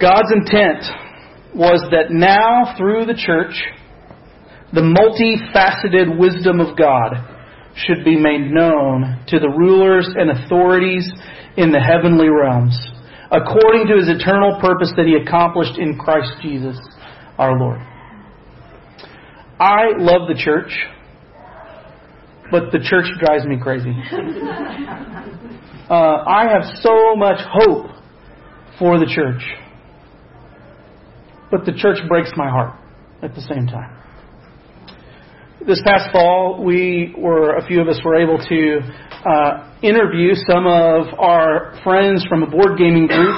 God's intent was that now, through the church, the multifaceted wisdom of God should be made known to the rulers and authorities in the heavenly realms, according to his eternal purpose that he accomplished in Christ Jesus our Lord. I love the church, but the church drives me crazy. Uh, I have so much hope for the church, but the church breaks my heart at the same time. This past fall, we were a few of us were able to uh, interview some of our friends from a board gaming group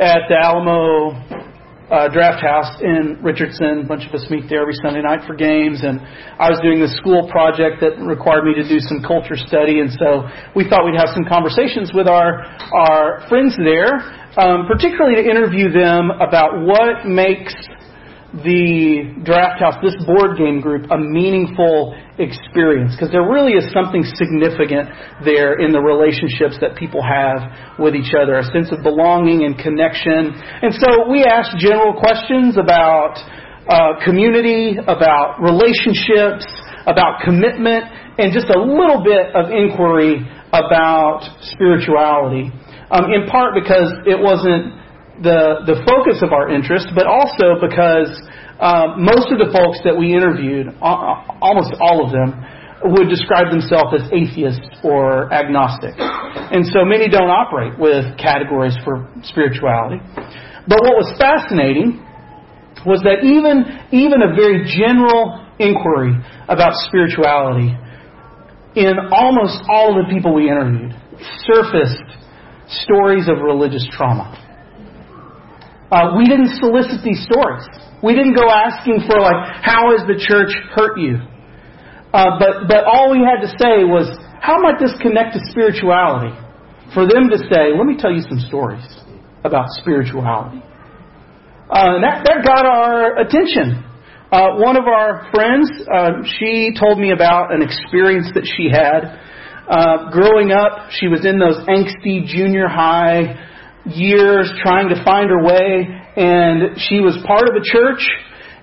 at the Alamo uh, Draft House in Richardson. A bunch of us meet there every Sunday night for games, and I was doing this school project that required me to do some culture study, and so we thought we'd have some conversations with our our friends there, um, particularly to interview them about what makes the draft house, this board game group, a meaningful experience because there really is something significant there in the relationships that people have with each other, a sense of belonging and connection. And so we ask general questions about uh, community, about relationships, about commitment, and just a little bit of inquiry about spirituality. Um, in part because it wasn't the, the focus of our interest, but also because uh, most of the folks that we interviewed, almost all of them, would describe themselves as atheist or agnostic. And so many don't operate with categories for spirituality. But what was fascinating was that even, even a very general inquiry about spirituality in almost all of the people we interviewed surfaced stories of religious trauma. Uh, we didn't solicit these stories. We didn't go asking for like, how has the church hurt you? Uh, but but all we had to say was, how might this connect to spirituality? For them to say, let me tell you some stories about spirituality. Uh, that that got our attention. Uh, one of our friends, uh, she told me about an experience that she had. Uh, growing up, she was in those angsty junior high years trying to find her way, and she was part of a church,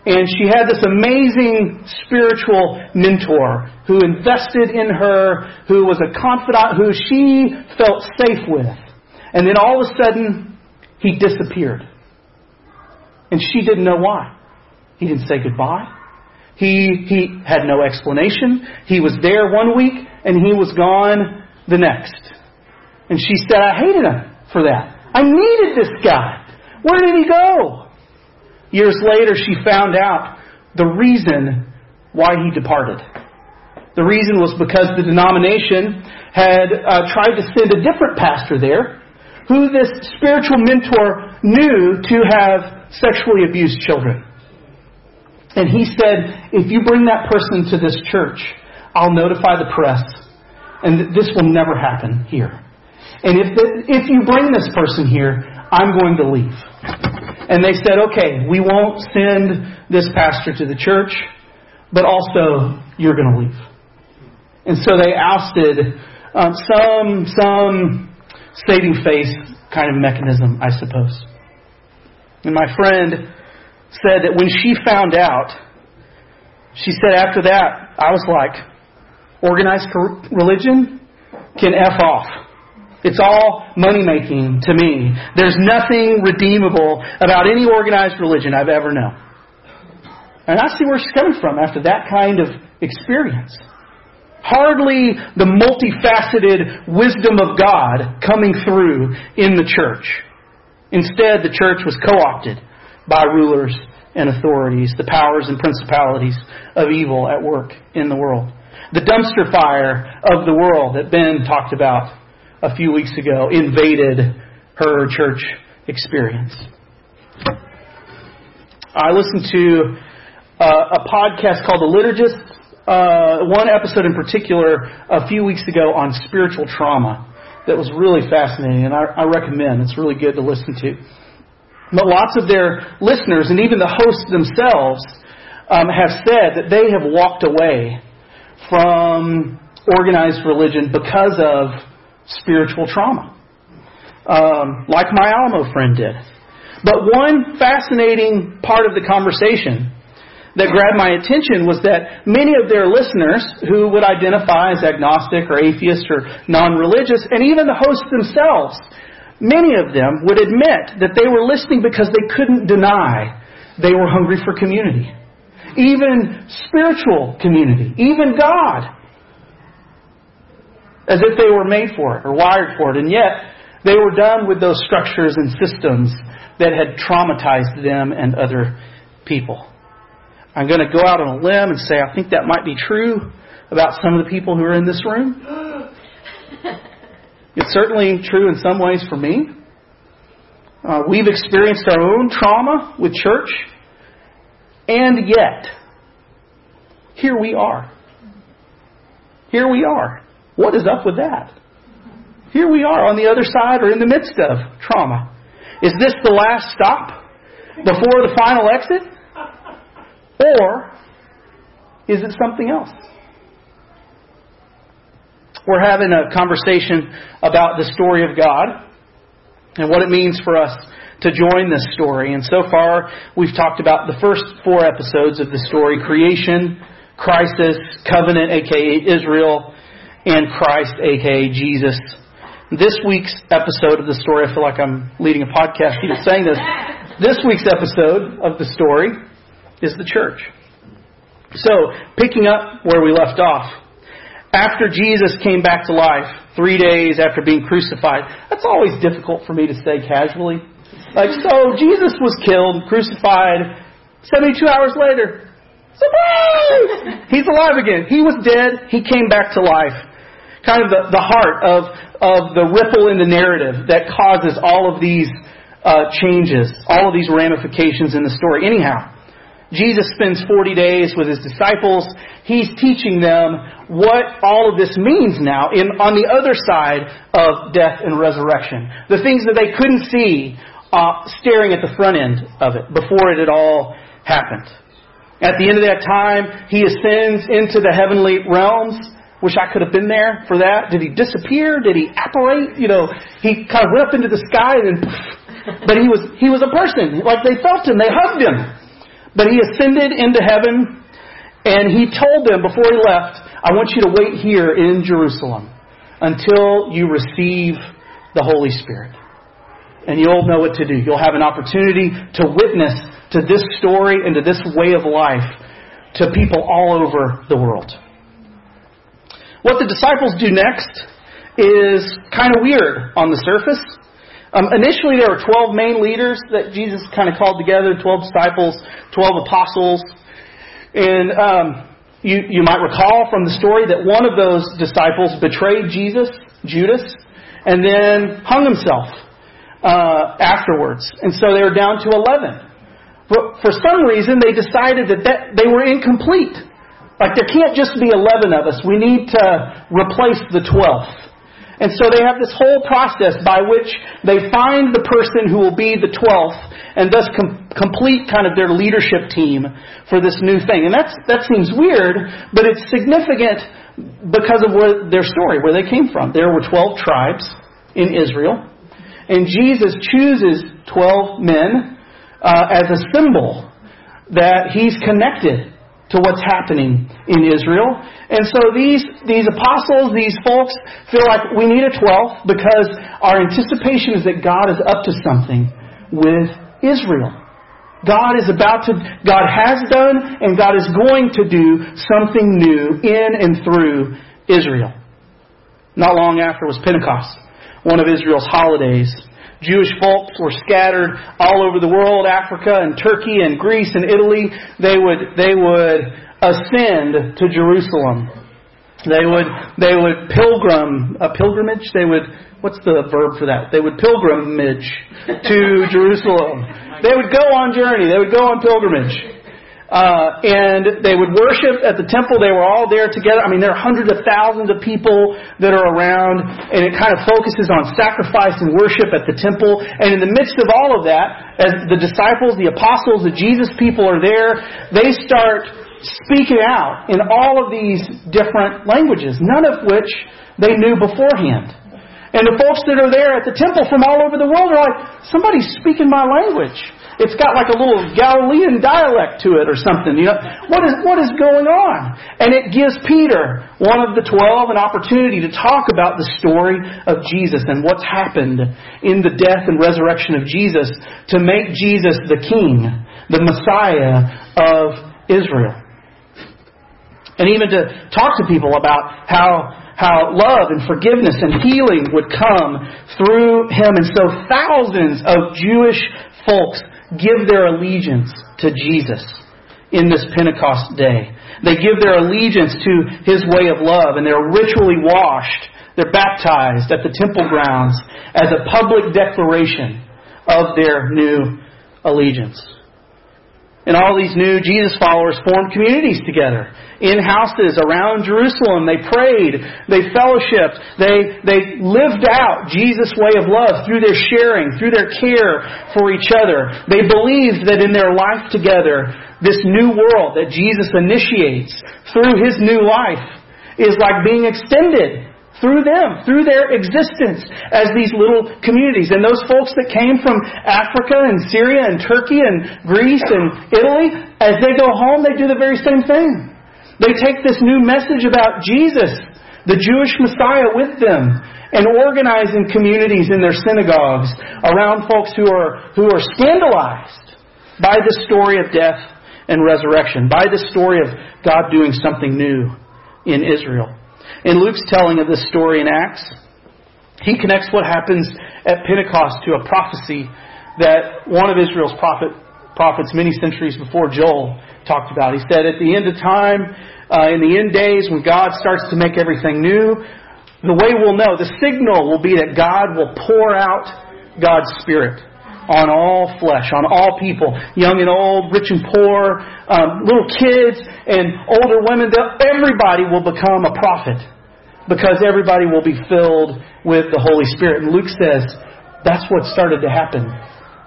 and she had this amazing spiritual mentor who invested in her, who was a confidant, who she felt safe with. And then all of a sudden, he disappeared. And she didn't know why. He didn't say goodbye. He, he had no explanation. He was there one week and he was gone the next. And she said, I hated him for that. I needed this guy. Where did he go? Years later, she found out the reason why he departed. The reason was because the denomination had uh, tried to send a different pastor there who this spiritual mentor knew to have sexually abused children. And he said, if you bring that person to this church, I'll notify the press, and this will never happen here. And if, the, if you bring this person here, I'm going to leave. And they said, okay, we won't send this pastor to the church, but also you're going to leave. And so they ousted um, some some saving face kind of mechanism, I suppose. And my friend said that when she found out, she said after that, I was like, organized religion can F off. It's all money making to me. There's nothing redeemable about any organized religion I've ever known. And I see where she's coming from after that kind of experience. Hardly the multifaceted wisdom of God coming through in the church. Instead, the church was co opted by rulers and authorities, the powers and principalities of evil at work in the world. The dumpster fire of the world that Ben talked about a few weeks ago invaded her church experience. I listened to uh, a podcast called The Liturgist, uh, one episode in particular a few weeks ago on spiritual trauma that was really fascinating, and I, I recommend. It's really good to listen to. But lots of their listeners, and even the hosts themselves, um, have said that they have walked away from organized religion because of spiritual trauma, um, like my Alamo friend did. But one fascinating part of the conversation that grabbed my attention was that many of their listeners who would identify as agnostic or atheist or non-religious, and even the hosts themselves, many of them would admit that they were listening because they couldn't deny they were hungry for community. Even spiritual community. Even God. As if they were made for it or wired for it. And yet, they were done with those structures and systems that had traumatized them and other people. I'm going to go out on a limb and say I think that might be true about some of the people who are in this room. It's certainly true in some ways for me. Uh, we've experienced our own trauma with church, and yet, here we are. Here we are. What is up with that? Here we are on the other side or in the midst of trauma. Is this the last stop before the final exit? Or is it something else? We're having a conversation about the story of God and what it means for us to join this story. And so far, we've talked about the first four episodes of the story creation, crisis, covenant, aka Israel, and Christ, aka Jesus. This week's episode of the story, I feel like I'm leading a podcast even saying this. This week's episode of the story is the church. So, picking up where we left off, after Jesus came back to life, three days after being crucified, that's always difficult for me to say casually. Like, so Jesus was killed, crucified, 72 hours later, surprise! He's alive again. He was dead, he came back to life. Kind of the, the heart of, of the ripple in the narrative that causes all of these uh, changes, all of these ramifications in the story. Anyhow, Jesus spends 40 days with his disciples. He's teaching them what all of this means now in, on the other side of death and resurrection. The things that they couldn't see uh, staring at the front end of it before it had all happened. At the end of that time, he ascends into the heavenly realms. Wish I could have been there for that. Did he disappear? Did he apparate? You know, he kind of went up into the sky and but he was, he was a person. Like they felt him, they hugged him. But he ascended into heaven, and he told them before he left, I want you to wait here in Jerusalem until you receive the Holy Spirit. And you'll know what to do. You'll have an opportunity to witness to this story and to this way of life to people all over the world. What the disciples do next is kind of weird on the surface. Um, initially, there were 12 main leaders that Jesus kind of called together 12 disciples, 12 apostles. And um, you, you might recall from the story that one of those disciples betrayed Jesus, Judas, and then hung himself uh, afterwards. And so they were down to 11. But for some reason, they decided that, that they were incomplete. Like, there can't just be 11 of us. We need to replace the 12th. And so they have this whole process by which they find the person who will be the 12th and thus com- complete kind of their leadership team for this new thing. And that's, that seems weird, but it's significant because of where, their story, where they came from. There were 12 tribes in Israel, and Jesus chooses 12 men uh, as a symbol that he's connected to what's happening in Israel. And so these, these apostles, these folks, feel like we need a 12th because our anticipation is that God is up to something with Israel. God is about to, God has done, and God is going to do something new in and through Israel. Not long after was Pentecost, one of Israel's holidays. Jewish folks were scattered all over the world, Africa and Turkey and Greece and Italy. They would, they would ascend to Jerusalem. They would, they would pilgrim, a pilgrimage? They would, what's the verb for that? They would pilgrimage to Jerusalem. They would go on journey. They would go on pilgrimage. Uh, and they would worship at the temple. They were all there together. I mean, there are hundreds of thousands of people that are around, and it kind of focuses on sacrifice and worship at the temple. And in the midst of all of that, as the disciples, the apostles, the Jesus people are there, they start speaking out in all of these different languages, none of which they knew beforehand. And the folks that are there at the temple from all over the world are like, somebody's speaking my language. It's got like a little Galilean dialect to it or something. You know, what is, what is going on? And it gives Peter, one of the twelve, an opportunity to talk about the story of Jesus and what's happened in the death and resurrection of Jesus to make Jesus the King, the Messiah of Israel. And even to talk to people about how how love and forgiveness and healing would come through him. And so thousands of Jewish folks give their allegiance to Jesus in this Pentecost day. They give their allegiance to His way of love and they're ritually washed. They're baptized at the temple grounds as a public declaration of their new allegiance. And all these new Jesus followers formed communities together in houses around Jerusalem. They prayed, they fellowshipped, they, they lived out Jesus' way of love through their sharing, through their care for each other. They believed that in their life together, this new world that Jesus initiates through his new life is like being extended through them, through their existence as these little communities. And those folks that came from Africa and Syria and Turkey and Greece and Italy, as they go home, they do the very same thing. They take this new message about Jesus, the Jewish Messiah, with them and organize in communities in their synagogues around folks who are, who are scandalized by the story of death and resurrection, by the story of God doing something new in Israel. In Luke's telling of this story in Acts, he connects what happens at Pentecost to a prophecy that one of Israel's prophet, prophets many centuries before Joel talked about. He said, At the end of time, uh, in the end days, when God starts to make everything new, the way we'll know, the signal will be that God will pour out God's Spirit on all flesh, on all people, young and old, rich and poor, um, little kids and older women. Everybody will become a prophet because everybody will be filled with the Holy Spirit. And Luke says that's what started to happen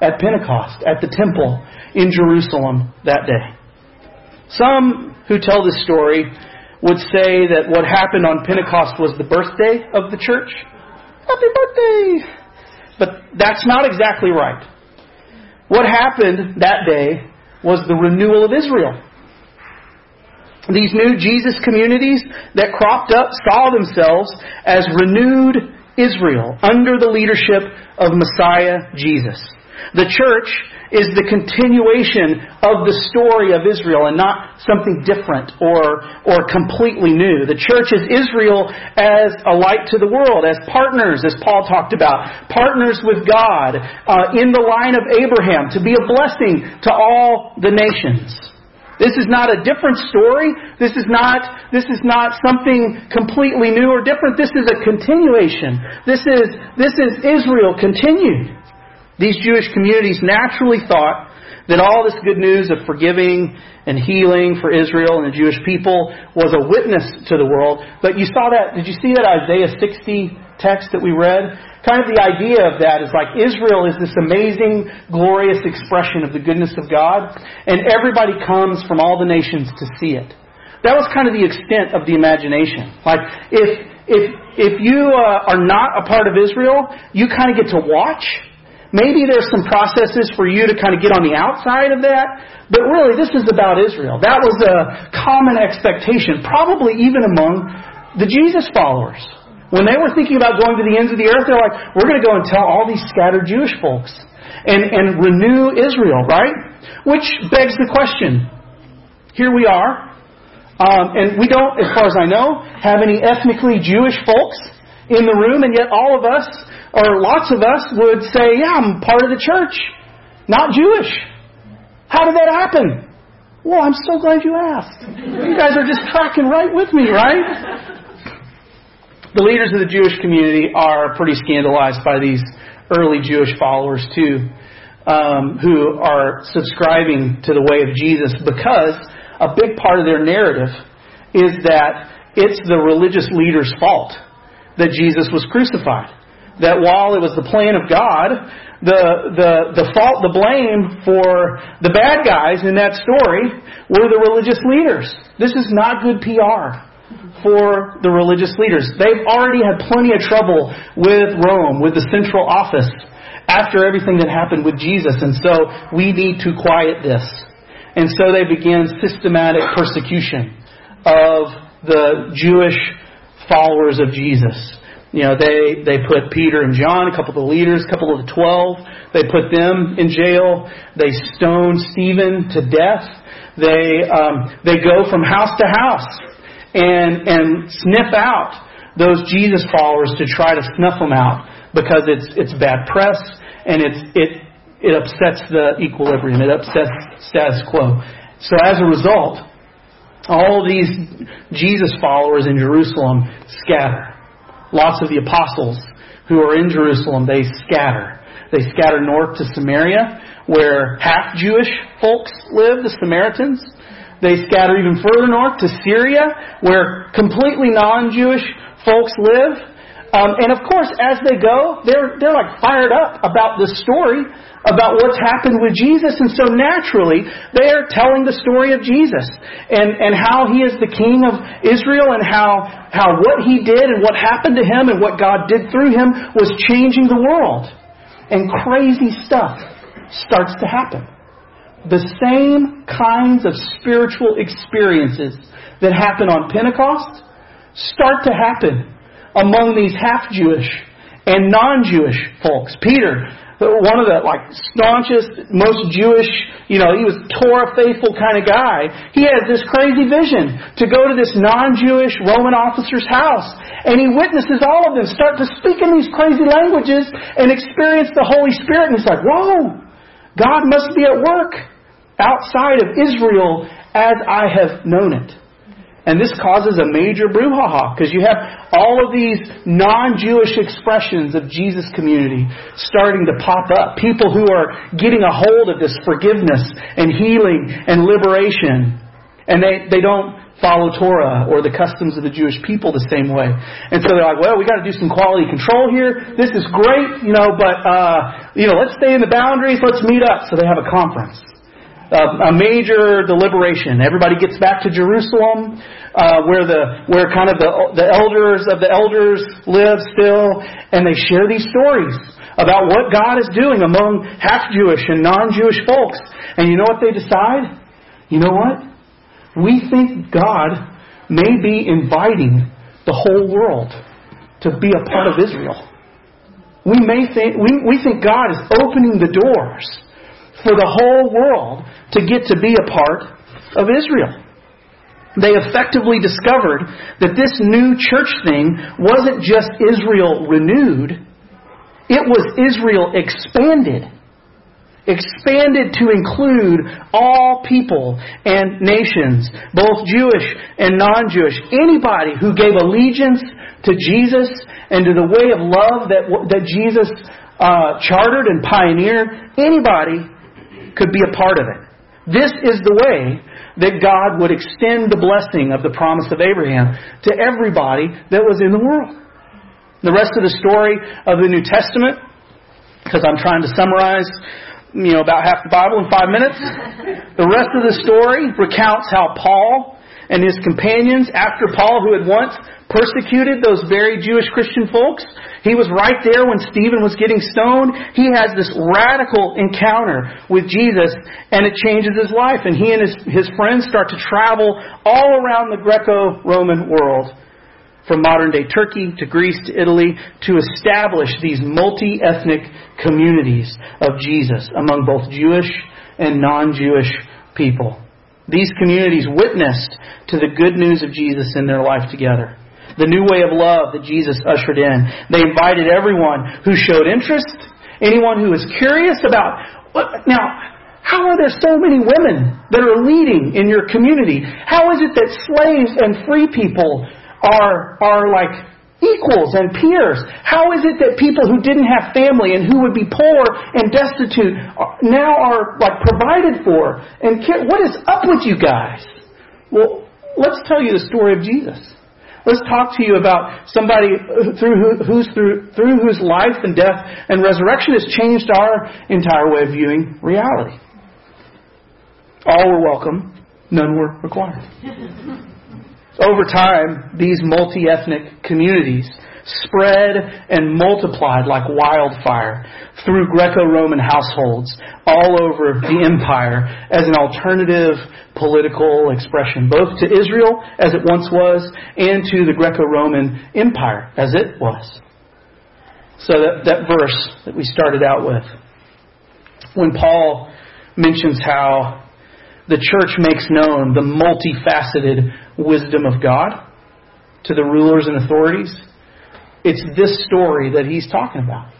at Pentecost, at the temple in Jerusalem that day. Some who tell this story would say that what happened on Pentecost was the birthday of the church. Happy birthday! But that's not exactly right. What happened that day was the renewal of Israel. These new Jesus communities that cropped up saw themselves as renewed Israel under the leadership of Messiah Jesus. The church is the continuation of the story of Israel and not something different or, or completely new. The church is Israel as a light to the world, as partners, as Paul talked about, partners with God uh, in the line of Abraham to be a blessing to all the nations. This is not a different story. This is not, this is not something completely new or different. This is a continuation. This is, this is Israel continued. These Jewish communities naturally thought that all this good news of forgiving and healing for Israel and the Jewish people was a witness to the world. But you saw that, did you see that Isaiah 60 text that we read? Kind of the idea of that is like Israel is this amazing, glorious expression of the goodness of God, and everybody comes from all the nations to see it. That was kind of the extent of the imagination. Like, if, if, if you uh, are not a part of Israel, you kind of get to watch. Maybe there's some processes for you to kind of get on the outside of that, but really this is about Israel. That was a common expectation, probably even among the Jesus followers. When they were thinking about going to the ends of the earth, they're like, we're going to go and tell all these scattered Jewish folks and, and renew Israel, right? Which begs the question. Here we are, um, and we don't, as far as I know, have any ethnically Jewish folks in the room, and yet all of us, or lots of us, would say, yeah, I'm part of the church, not Jewish. How did that happen? Well, I'm so glad you asked. You guys are just tracking right with me, right? the leaders of the Jewish community are pretty scandalized by these early Jewish followers too, um, who are subscribing to the way of Jesus because a big part of their narrative is that it's the religious leaders' fault that Jesus was crucified. That while it was the plan of God, the, the, the fault, the blame for the bad guys in that story were the religious leaders. This is not good PR. for the religious leaders. They've already had plenty of trouble with Rome, with the central office, after everything that happened with Jesus, and so we need to quiet this. And so they began systematic persecution of the Jewish followers of Jesus. You know, they, they put Peter and John, a couple of the leaders, a couple of the twelve, they put them in jail. They stone Stephen to death. They, um, they go from house to house and, and sniff out those Jesus followers to try to snuff them out because it's, it's bad press and it's, it, it upsets the equilibrium. It upsets status quo. So as a result, all these Jesus followers in Jerusalem scatter. Lots of the apostles who are in Jerusalem, they scatter. They scatter north to Samaria, where half Jewish folks live, the Samaritans. They scatter even further north to Syria, where completely non-Jewish folks live. Um, and of course, as they go, they're they're like fired up about the story, about what's happened with Jesus, and so naturally they are telling the story of Jesus and and how he is the King of Israel and how how what he did and what happened to him and what God did through him was changing the world, and crazy stuff starts to happen. The same kinds of spiritual experiences that happen on Pentecost start to happen among these half Jewish and non Jewish folks. Peter, one of the like staunchest, most Jewish, you know, he was Torah faithful kind of guy. He has this crazy vision to go to this non-Jewish Roman officer's house, and he witnesses all of them start to speak in these crazy languages and experience the Holy Spirit. And he's like, "Whoa, God must be at work." outside of Israel as I have known it. And this causes a major brouhaha because you have all of these non-Jewish expressions of Jesus community starting to pop up. People who are getting a hold of this forgiveness and healing and liberation. And they, they don't follow Torah or the customs of the Jewish people the same way. And so they're like, well, we got to do some quality control here. This is great, you know, but, uh, you know, let's stay in the boundaries. Let's meet up. So they have a conference a major deliberation. Everybody gets back to Jerusalem, uh, where the where kind of the the elders of the elders live still, and they share these stories about what God is doing among half Jewish and non Jewish folks. And you know what they decide? You know what? We think God may be inviting the whole world to be a part of Israel. We may think we, we think God is opening the doors for the whole world to get to be a part of Israel. They effectively discovered that this new church thing wasn't just Israel renewed, it was Israel expanded. Expanded to include all people and nations, both Jewish and non Jewish. Anybody who gave allegiance to Jesus and to the way of love that, that Jesus uh, chartered and pioneered, anybody could be a part of it. This is the way that God would extend the blessing of the promise of Abraham to everybody that was in the world. The rest of the story of the New Testament, because I'm trying to summarize, you know, about half the Bible in five minutes. The rest of the story recounts how Paul and his companions, after Paul, who had once persecuted those very Jewish Christian folks. He was right there when Stephen was getting stoned. He has this radical encounter with Jesus, and it changes his life. And he and his, his friends start to travel all around the Greco Roman world, from modern day Turkey to Greece to Italy, to establish these multi ethnic communities of Jesus among both Jewish and non Jewish people. These communities witnessed to the good news of Jesus in their life together the new way of love that Jesus ushered in. They invited everyone who showed interest, anyone who was curious about what, now, how are there so many women that are leading in your community? How is it that slaves and free people are, are like equals and peers? How is it that people who didn't have family and who would be poor and destitute now are like provided for? And what is up with you guys? Well, let's tell you the story of Jesus. Let's talk to you about somebody through, who's through, through whose life and death and resurrection has changed our entire way of viewing reality. All were welcome, none were required. Over time, these multi ethnic communities spread and multiplied like wildfire through Greco Roman households all over the empire as an alternative political expression, both to Israel as it once was and to the Greco Roman Empire as it was. So that, that verse that we started out with, when Paul mentions how the church makes known the multifaceted wisdom of God to the rulers and authorities, it's this story that he's talking about.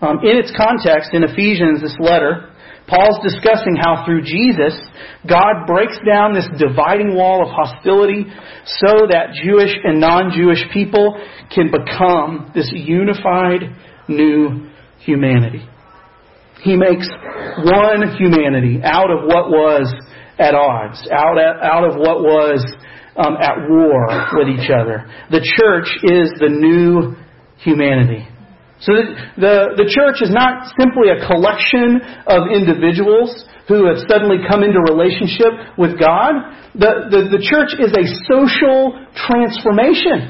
Um, in its context, in Ephesians, this letter, Paul's discussing how through Jesus, God breaks down this dividing wall of hostility so that Jewish and non Jewish people can become this unified new humanity. He makes one humanity out of what was at odds, out, at, out of what was um, at war with each other. The church is the new humanity. So the, the, the church is not simply a collection of individuals who have suddenly come into relationship with God. The, the, the church is a social transformation.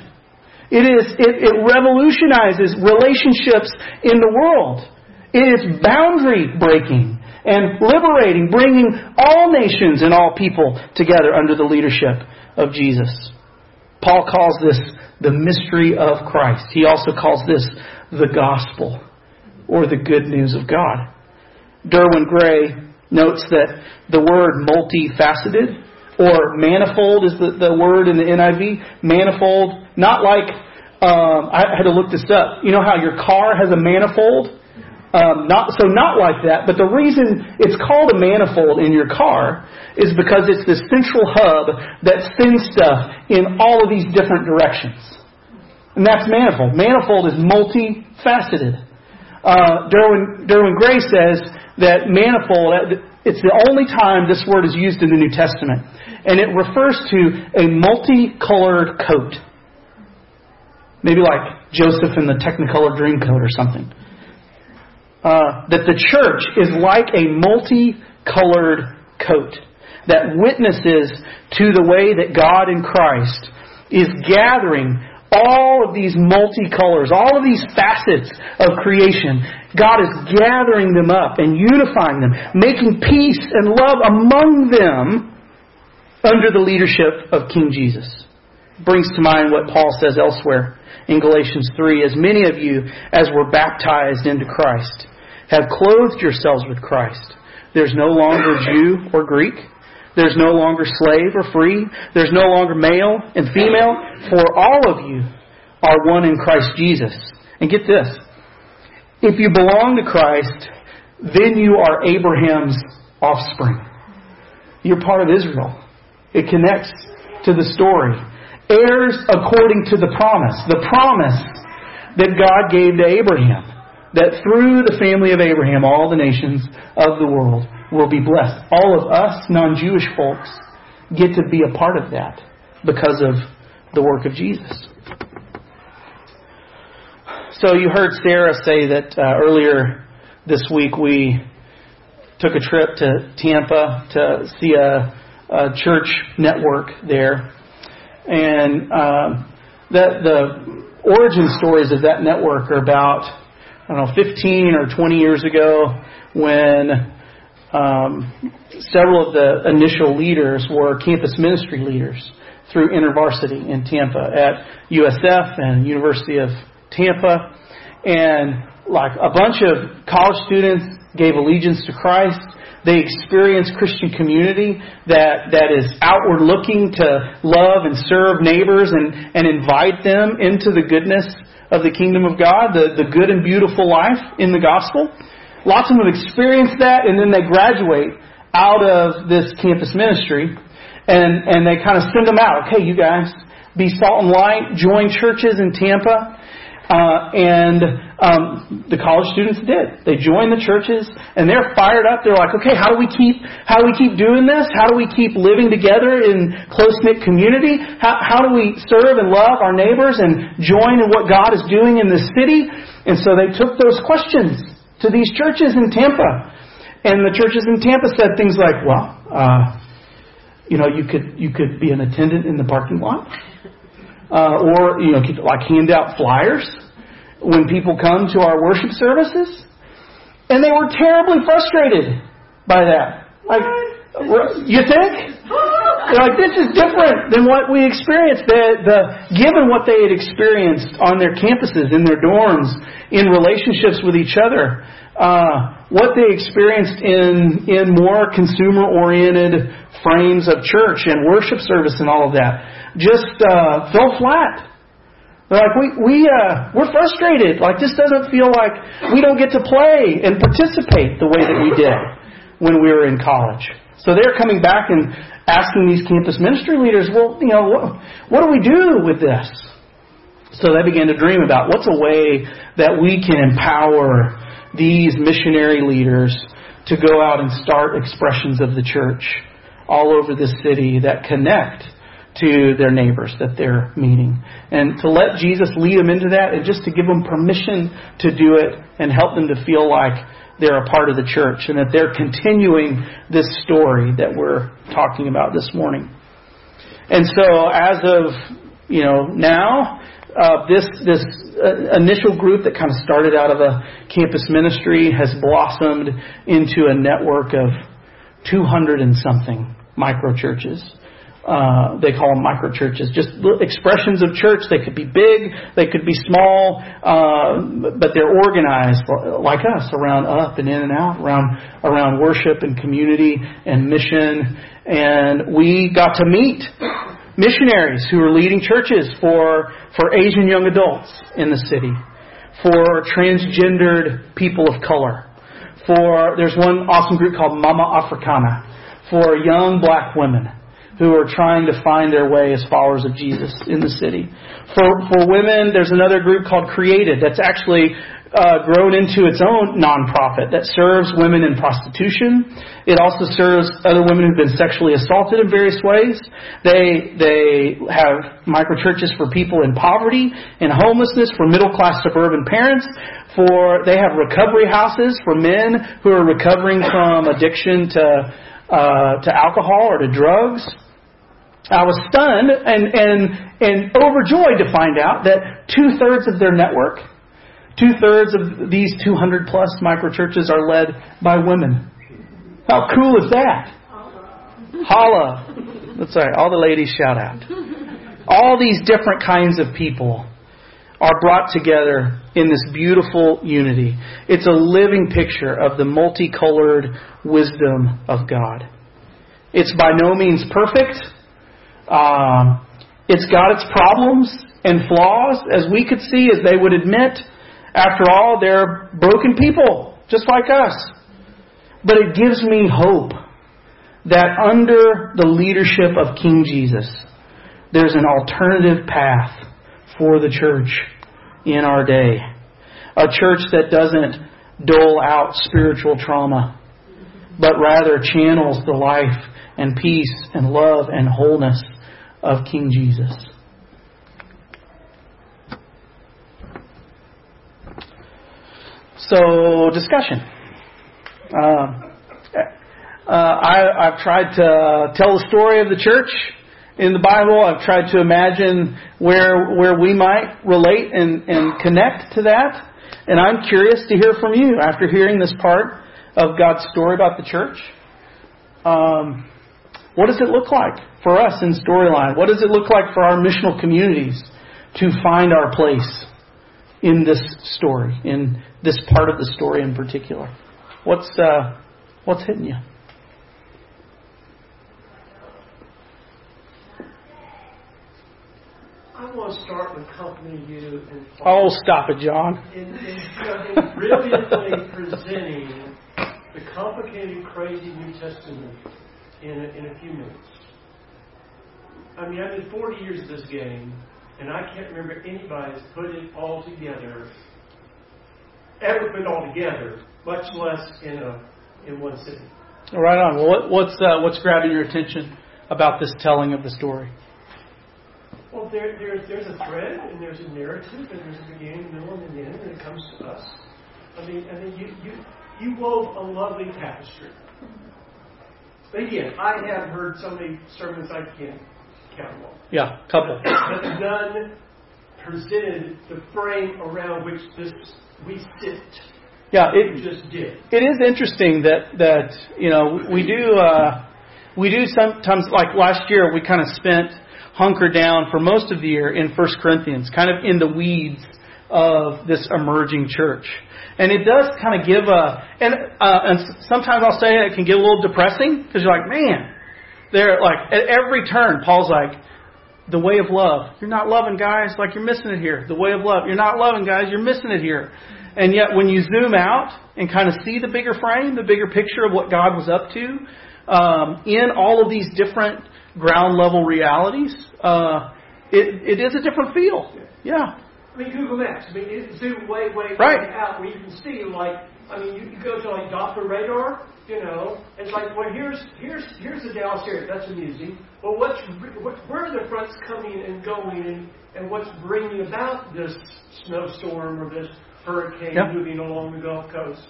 It, is, it, it revolutionizes relationships in the world. It is boundary breaking and liberating, bringing all nations and all people together under the leadership of Jesus. Paul calls this the mystery of Christ. He also calls this the gospel or the good news of God. Derwin Gray notes that the word multifaceted or manifold is the, the word in the NIV. Manifold, not like, um, I had to look this up. You know how your car has a manifold? Um, not, so not like that, but the reason it's called a manifold in your car is because it's the central hub that sends stuff in all of these different directions. And that's manifold. Manifold is multifaceted. Uh, Derwin, Derwin Gray says that manifold, it's the only time this word is used in the New Testament. And it refers to a multicolored coat. Maybe like Joseph in the Technicolor Dreamcoat or something uh, that the church is like a multicolored coat that witnesses to the way that God in Christ is gathering all of these multicolors, all of these facets of creation. God is gathering them up and unifying them, making peace and love among them under the leadership of King Jesus. Brings to mind what Paul says elsewhere in Galatians 3 As many of you as were baptized into Christ have clothed yourselves with Christ. There's no longer Jew or Greek. There's no longer slave or free. There's no longer male and female. For all of you are one in Christ Jesus. And get this. If you belong to Christ, then you are Abraham's offspring. You're part of Israel. It connects to the story. Heirs according to the promise. The promise that God gave to Abraham that through the family of Abraham, all the nations of the world will be blessed. All of us non Jewish folks get to be a part of that because of the work of Jesus. So you heard Sarah say that uh, earlier this week we took a trip to Tampa to see a, a church network there, and uh, that the origin stories of that network are about I don't know, 15 or 20 years ago when um, several of the initial leaders were campus ministry leaders through InterVarsity in Tampa at USF and University of Tampa. And like a bunch of college students gave allegiance to Christ. They experienced Christian community that, that is outward looking to love and serve neighbors and, and invite them into the goodness of the kingdom of God, the, the good and beautiful life in the gospel. Lots of them have experienced that, and then they graduate out of this campus ministry, and, and they kind of send them out. Okay, you guys, be salt and light, join churches in Tampa. Uh, and um, the college students did. They joined the churches, and they're fired up. They're like, okay, how do we keep how do we keep doing this? How do we keep living together in close knit community? How, how do we serve and love our neighbors and join in what God is doing in this city? And so they took those questions to these churches in Tampa, and the churches in Tampa said things like, well. Uh, you know, you could you could be an attendant in the parking lot, uh, or you know, could, like hand out flyers when people come to our worship services, and they were terribly frustrated by that. Like, you think? They're like, this is different than what we experienced. The, the, given what they had experienced on their campuses, in their dorms, in relationships with each other, uh, what they experienced in, in more consumer oriented frames of church and worship service and all of that, just uh, fell flat. They're like, we, we, uh, we're frustrated. Like, this doesn't feel like we don't get to play and participate the way that we did when we were in college. So they're coming back and asking these campus ministry leaders, well, you know, what, what do we do with this? So they began to dream about what's a way that we can empower these missionary leaders to go out and start expressions of the church all over the city that connect to their neighbors that they're meeting. And to let Jesus lead them into that and just to give them permission to do it and help them to feel like they're a part of the church and that they're continuing this story that we're talking about this morning. And so, as of you know now, uh, this this uh, initial group that kind of started out of a campus ministry has blossomed into a network of 200 and something micro churches uh, they call them micro churches, just expressions of church. They could be big, they could be small, uh, but they're organized like us around up and in and out, around around worship and community and mission. And we got to meet missionaries who are leading churches for for Asian young adults in the city, for transgendered people of color. For there's one awesome group called Mama Africana for young black women who are trying to find their way as followers of Jesus in the city. For, for women, there's another group called Created that's actually uh, grown into its own nonprofit that serves women in prostitution. It also serves other women who've been sexually assaulted in various ways. They they have micro churches for people in poverty and homelessness, for middle class suburban parents. For they have recovery houses for men who are recovering from addiction to uh, to alcohol or to drugs. I was stunned and, and, and overjoyed to find out that two thirds of their network, two thirds of these 200 plus micro churches are led by women. How cool is that? Holla. That's right. All the ladies shout out. All these different kinds of people are brought together in this beautiful unity. It's a living picture of the multicolored wisdom of God. It's by no means perfect. Um, it's got its problems and flaws, as we could see, as they would admit. After all, they're broken people, just like us. But it gives me hope that under the leadership of King Jesus, there's an alternative path for the church in our day. A church that doesn't dole out spiritual trauma, but rather channels the life and peace and love and wholeness of King Jesus. So, discussion. Uh, uh, I, have tried to tell the story of the church in the Bible. I've tried to imagine where where we might relate and, and connect to that. And I'm curious to hear from you after hearing this part of God's story about the church. Um, what does it look like for us in Storyline? What does it look like for our missional communities to find our place in this story, in this part of the story in particular? What's uh, what's hitting you? I want to start with accompanying you and Oh, stop it, John. In, in, in brilliantly presenting the complicated, crazy New Testament in a, in a few minutes. I mean, I've been 40 years of this game, and I can't remember anybody's put it all together, ever put it all together, much less in a in one sitting. Right on. Well, what, what's uh, what's grabbing your attention about this telling of the story? Well, there, there, there's a thread, and there's a narrative, and there's a beginning, middle, and an end, and it comes to us. I mean, I mean, you you you wove a lovely tapestry again, I have heard so many sermons I can't count them all. Yeah, couple. But none presented the frame around which this we sit. Yeah, it just did. it is interesting that that you know we do uh, we do sometimes like last year we kind of spent hunkered down for most of the year in First Corinthians, kind of in the weeds of this emerging church. And it does kind of give a, and, uh, and sometimes I'll say it can get a little depressing because you're like, man, they're like, at every turn, Paul's like, the way of love. You're not loving guys, like you're missing it here. The way of love. You're not loving guys, you're missing it here. And yet when you zoom out and kind of see the bigger frame, the bigger picture of what God was up to, um, in all of these different ground level realities, uh, it, it is a different feel. Yeah. I mean, Google Maps. I mean, it zoom way, way, Right. way out where you can see, like, I mean, you, you go to like Doppler radar, you know, it's like, well, here's here's here's the Dallas area. That's amusing. Well, what's what, where are the fronts coming and going, and, and what's bringing about this snowstorm or this hurricane Yep. moving along the Gulf Coast?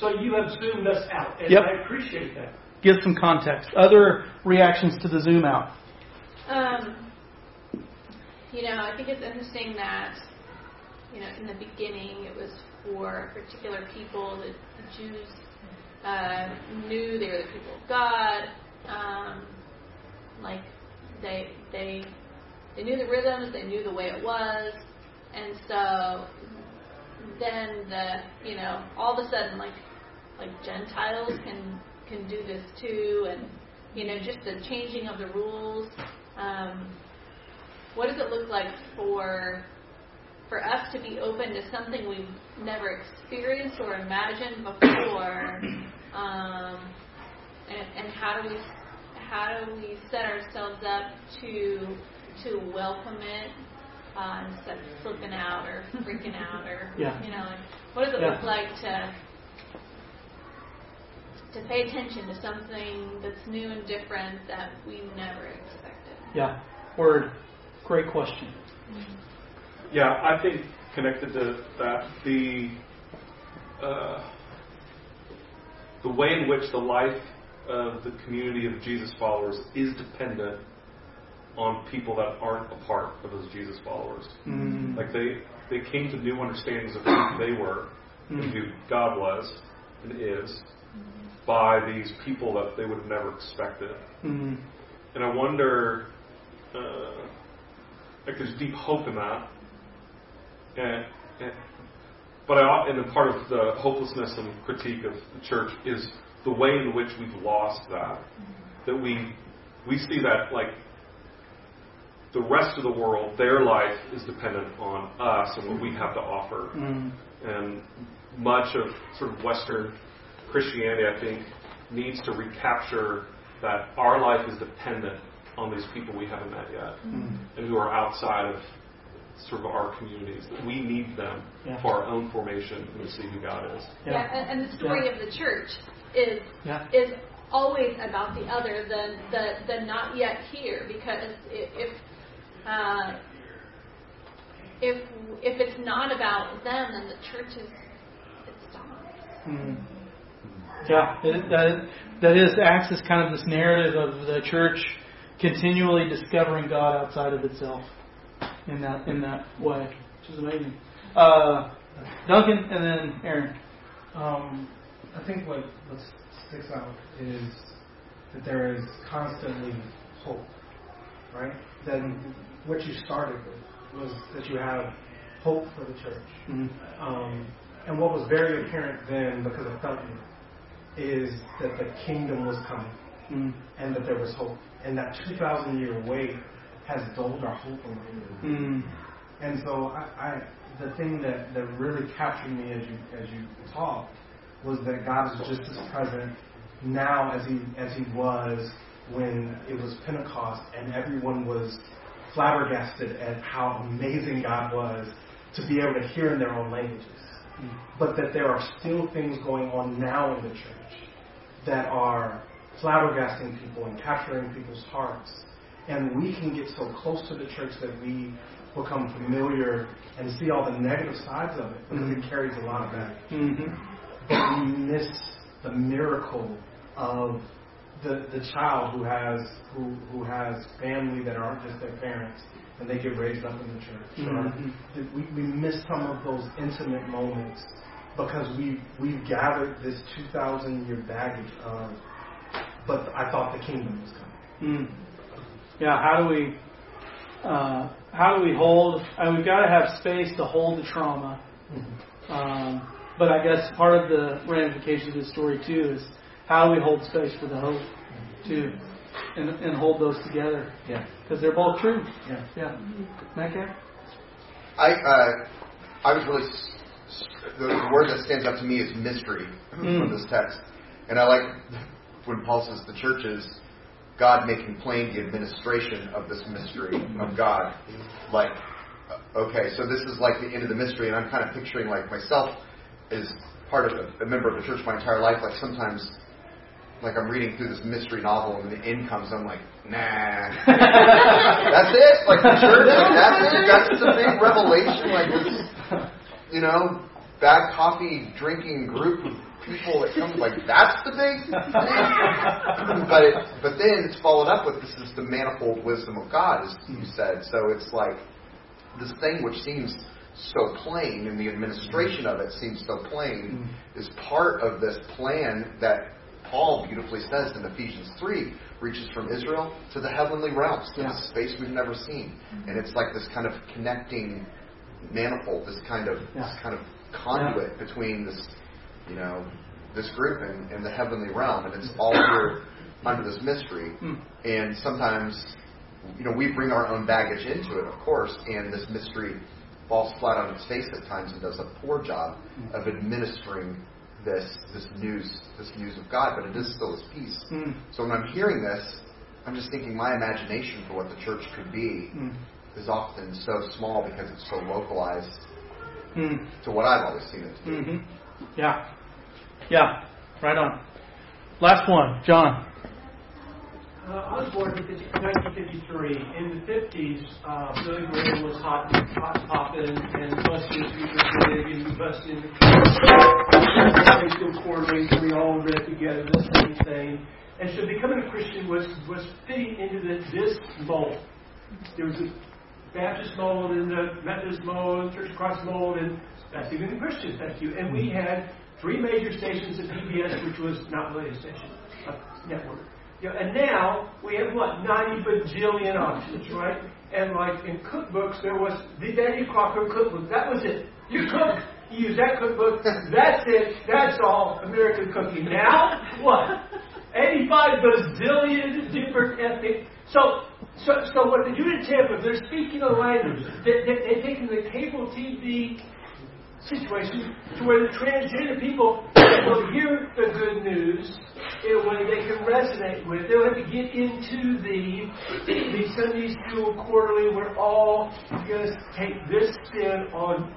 So you have zoomed us out, and Yep. I appreciate that. Give some context. Other reactions to the zoom out. Um, you know, I think it's interesting that, you know, in the beginning it was for particular people. The, the Jews uh, knew they were the people of God. Um, like they they they knew the rhythms, they knew the way it was, and so then the you know all of a sudden like like Gentiles can can do this too, and you know just the changing of the rules. Um, what does it look like for for us to be open to something we've never experienced or imagined before? Um, and, and how do we how do we set ourselves up to to welcome it uh, instead of flipping out or freaking out or Yeah. you know like what does it Yeah. look like to to pay attention to something that's new and different that we never expected. Yeah. Word. Great question. Yeah, I think connected to that, the uh, the way in which the life of the community of Jesus followers is dependent on people that aren't a part of those Jesus followers. Mm. Like they they came to new understandings of who they were and Mm. who God was and is by these people that they would have never expected. Mm. And I wonder, uh, like, there's deep hope in that. And, and but I, and part of the hopelessness and critique of the church is the way in which we've lost that. That we we see that like the rest of the world, their life is dependent on us and what we have to offer. Mm. And much of sort of Western Christianity, I think, needs to recapture that our life is dependent on these people we haven't met yet Mm. and who are outside of sort of our communities. That we need them Yeah. for our own formation and to see who God is. Yeah, and, and the story Yeah. of the church is Yeah. is always about the other, the the, the not yet here, because if if, uh, if if it's not about them, then the church is it stops. Mm. Yeah, it, that that is acts as kind of this narrative of the church continually discovering God outside of itself in that in that way, which is amazing. Uh, Duncan and then Aaron. Um, I think what, what sticks out is that there is constantly hope, right? That what you started with was that you have hope for the church. Mm. Um, and what was very apparent then, because I felt it, is that the kingdom was coming Mm. and that there was hope. And that 2,000 year wait has dulled our hope a little bit. Mm. And so I, I the thing that, that really captured me as you as you talked was that God is just as present now as he as he was when it was Pentecost and everyone was flabbergasted at how amazing God was to be able to hear in their own languages. But that there are still things going on now in the church that are flabbergasting people and capturing people's hearts. And we can get so close to the church that we become familiar and see all the negative sides of it because it carries a lot of that. Mm-hmm. But we miss the miracle of the the child who has who who has family that aren't just their parents and they get raised up in the church. Mhm. Or we we miss some of those intimate moments because we we've gathered this two thousand year baggage of. But I thought the kingdom was coming. Mm. Yeah, how do we uh, how do we hold? Uh, we've got to have space to hold the trauma. Um, but I guess part of the ramifications of the story too is how do we hold space for the hope too, and, and hold those together Yeah. because they're both true. Yeah. Yeah, Metcalf? I uh, I was really s- s- the, the word that stands out to me is mystery Mm. from this text, and I like when Paul says the church is God making plain the administration of this mystery of God. Like, uh, okay, so this is like the end of the mystery, and I'm kind of picturing like myself as part of a, a member of the church my entire life. Like sometimes, like I'm reading through this mystery novel, and the end comes, I'm like, nah, that's it. Like the church, like, that's it. That's the big revelation. Like this, you know, bad coffee drinking group of people that come. Like that's the big thing. but it, but then it's followed up with this is the manifold wisdom of God, as you hmm. said. So it's like this thing which seems so plain, and the administration of it seems so plain, hmm. is part of this plan that Paul beautifully says in Ephesians 3 reaches from Israel to the heavenly realms, to Yeah. the space we've never seen. Hmm. And it's like this kind of connecting manifold, this kind of Yeah. this kind of conduit between this, you know, this group and, and the heavenly realm, and it's all here under this mystery. Mm. And sometimes, you know, we bring our own baggage into it, of course, and this mystery falls flat on its face at times and does a poor job of administering this this news this news of God, but it is still His peace. Mm. So when I'm hearing this, I'm just thinking my imagination for what the church could be Mm. is often so small because it's so localized to what I've always seen it to be. hmm Yeah. Yeah. Right on. Last one, John. Uh, I was born in 1953. In the 50s, uh, Billy Graham was hot, hot popping, and busting people big, and we busted in the Springfield we all read together the same thing. And so becoming a Christian was, was fitting into the, this mold. There was a Baptist mold and the Methodist mold, Church of Christ mold, and that's even the Christian, thank you. And we mm-hmm. had three major stations at PBS, which was not really a station, a network. You know, and now we have what, 90 bajillion options, right? And like in cookbooks, there was the Betty Crocker cookbook. That was it. You cook, you use that cookbook. That's it. That's all American cooking. Now, what? 85 bazillion different ethnic. So, so, so what they do in Tampa, they're speaking a language. They, they, they're taking the cable TV situation to where the transgender people will hear the good news in a way they can resonate with. They'll have to get into the the Sunday school quarterly. We're all going to take this spin on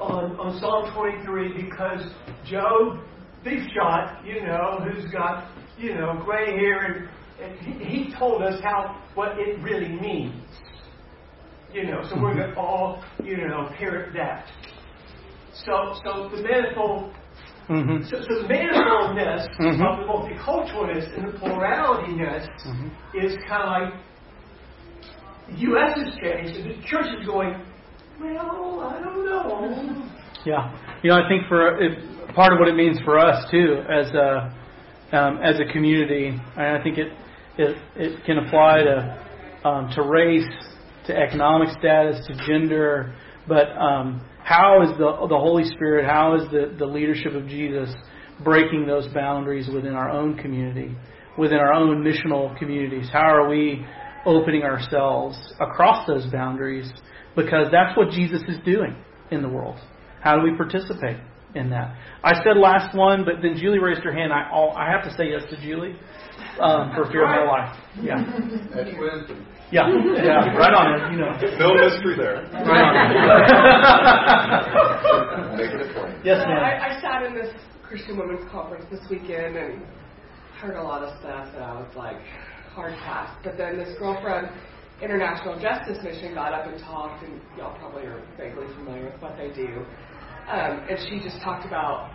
on on Psalm 23 because Joe, big shot, you know, who's got you know gray hair and. and he, he told us how what it really means, you know. So we're going to all, you know, parrot that. So, so the manifold, Mm-hmm. so, so the manifoldness Mhm. of the multiculturalness and the pluralityness is kind of like the U.S. has changed, and the church is going, well, I don't know. Yeah, you know, I think for it, part of what it means for us too, as a um, as a community, and I think it it, it can apply to um, to race, to economic status, to gender, but um, how is the the Holy Spirit, how is the the leadership of Jesus breaking those boundaries within our own community, within our own missional communities? How are we opening ourselves across those boundaries? Because that's what Jesus is doing in the world. How do we participate in that? I said last one, but then Julie raised her hand. I all, I have to say yes to Julie um, for fear of my life. Yeah, That's wisdom. Yeah, yeah. Right on it. You know, No mystery there. right on. Making it plain. yes, ma'am. I, I sat in this Christian women's conference this weekend and heard a lot of stuff that I was like, hard pass. But then this girlfriend, International Justice Mission, got up and talked, and y'all probably are vaguely familiar with what they do. Um, and she just talked about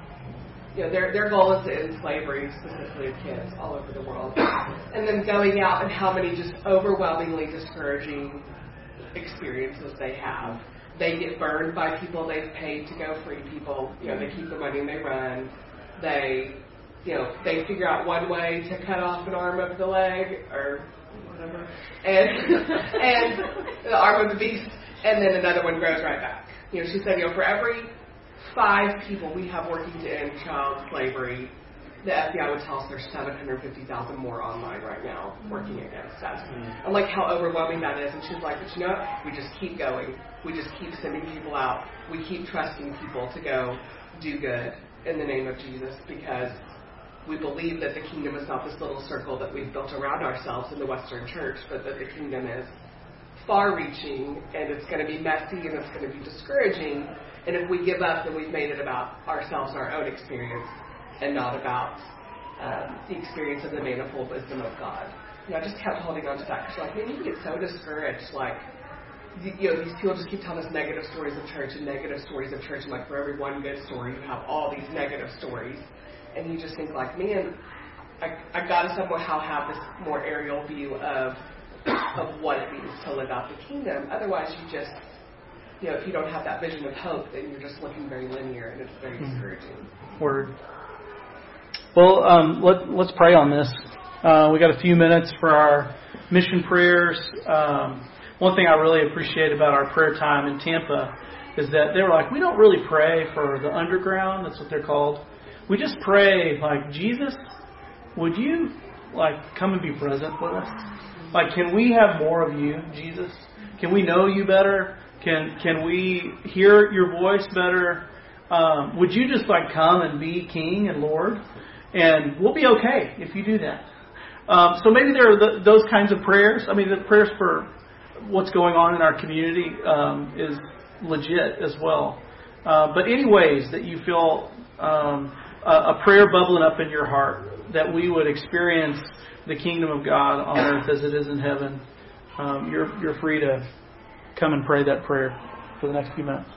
you know, their their goal is to end slavery, specifically of kids all over the world. And then going out and how many just overwhelmingly discouraging experiences they have. They get burned by people they've paid to go free people. You know, they keep the money and they run. They, you know, they figure out one way to cut off an arm of the leg or whatever, and and the arm of the beast, and then another one grows right back. You know, she said, you know, for every five people we have working to end child slavery, the FBI would tell us there's 750,000 more online right now working against us. Mm-hmm. I like how overwhelming that is. And she's like, but you know, what? we just keep going. We just keep sending people out. We keep trusting people to go do good in the name of Jesus because we believe that the kingdom is not this little circle that we've built around ourselves in the Western church, but that the kingdom is far reaching and it's going to be messy and it's going to be discouraging. And if we give up, then we've made it about ourselves our own experience and not about um, the experience of the manifold wisdom of God. And I just kept holding on to that because, like, man, you get so discouraged. Like, you know, these people just keep telling us negative stories of church and negative stories of church. And, like, for every one good story, you have all these negative stories. And you just think, like, man, I, I got to somehow have this more aerial view of of what it means to live out the kingdom. Otherwise, you just, you know, if you don't have that vision of hope, then you're just looking very linear and it's very discouraging. Word. Well, um, let, let's pray on this. Uh, we got a few minutes for our mission prayers. Um, one thing I really appreciate about our prayer time in Tampa is that they were like, we don't really pray for the underground. That's what they're called. We just pray like Jesus. Would you like come and be present with us? Like, can we have more of you, Jesus? Can we know you better? Can can we hear your voice better? Um, would you just like come and be King and Lord? And we'll be okay if you do that. Um, so maybe there are the, those kinds of prayers. I mean, the prayers for what's going on in our community um, is legit as well. Uh, but any ways that you feel um, a, a prayer bubbling up in your heart that we would experience the kingdom of God on earth as it is in heaven, um, you're you're free to come and pray that prayer for the next few minutes.